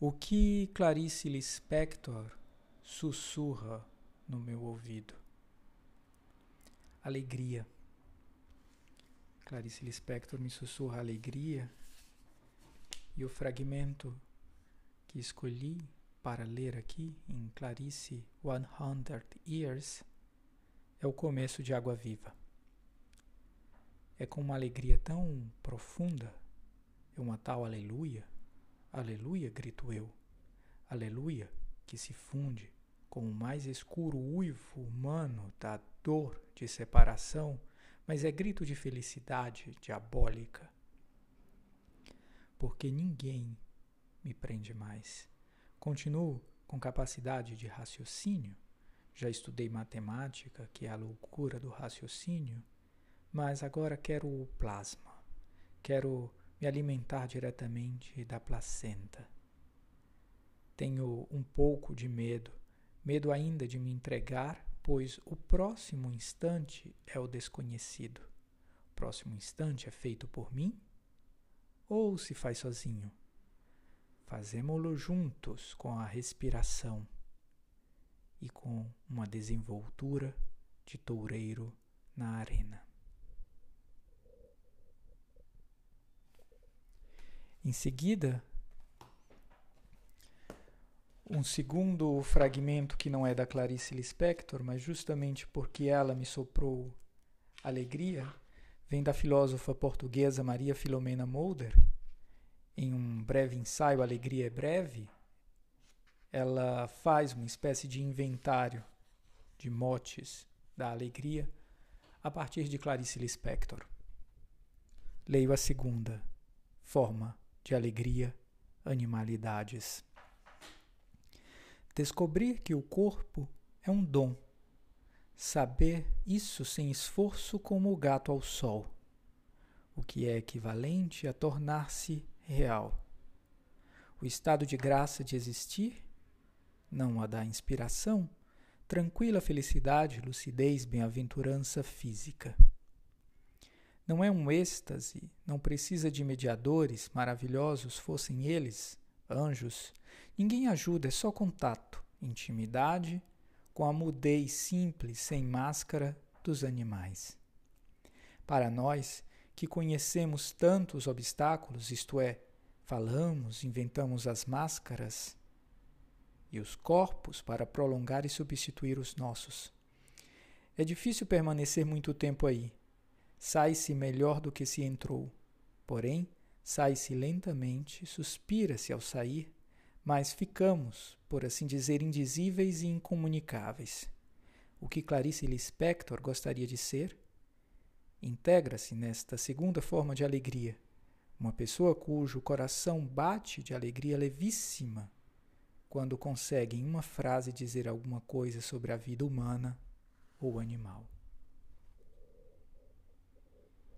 O que Clarice Lispector sussurra no meu ouvido? Alegria. Clarice Lispector me sussurra alegria e o fragmento que escolhi para ler aqui em Clarice 100 Years é o começo de Água Viva. É com uma alegria tão profunda, é uma tal aleluia, aleluia, grito eu, aleluia, que se funde com o mais escuro uivo humano da dor de separação, mas é grito de felicidade diabólica. Porque ninguém me prende mais. Continuo com capacidade de raciocínio. Já estudei matemática, que é a loucura do raciocínio, mas agora quero o plasma. Quero me alimentar diretamente da placenta. Tenho um pouco de medo, medo ainda de me entregar, pois o próximo instante é o desconhecido. O próximo instante é feito por mim ou se faz sozinho? Fazemo-lo juntos com a respiração e com uma desenvoltura de toureiro na arena. Em seguida, um segundo fragmento que não é da Clarice Lispector, mas justamente porque ela me soprou alegria, vem da filósofa portuguesa Maria Filomena Mulder, em um breve ensaio Alegria é Breve, ela faz uma espécie de inventário de motes da alegria a partir de Clarice Lispector. Leio a segunda, forma de alegria, animalidades. Descobrir que o corpo é um dom. Saber isso sem esforço como o gato ao sol, o que é equivalente a tornar-se real. O estado de graça de existir, não a da inspiração, tranquila felicidade, lucidez, bem-aventurança física. Não é um êxtase, não precisa de mediadores, maravilhosos fossem eles, anjos. Ninguém ajuda, é só contato, intimidade, com a mudez simples, sem máscara, dos animais. Para nós, que conhecemos tantos obstáculos, isto é, falamos, inventamos as máscaras e os corpos para prolongar e substituir os nossos. É difícil permanecer muito tempo aí. Sai-se melhor do que se entrou. Porém, sai-se lentamente, suspira-se ao sair, mas ficamos, por assim dizer, indizíveis e incomunicáveis. O que Clarice Lispector gostaria de ser integra-se nesta segunda forma de alegria. Uma pessoa cujo coração bate de alegria levíssima quando consegue em uma frase dizer alguma coisa sobre a vida humana ou animal.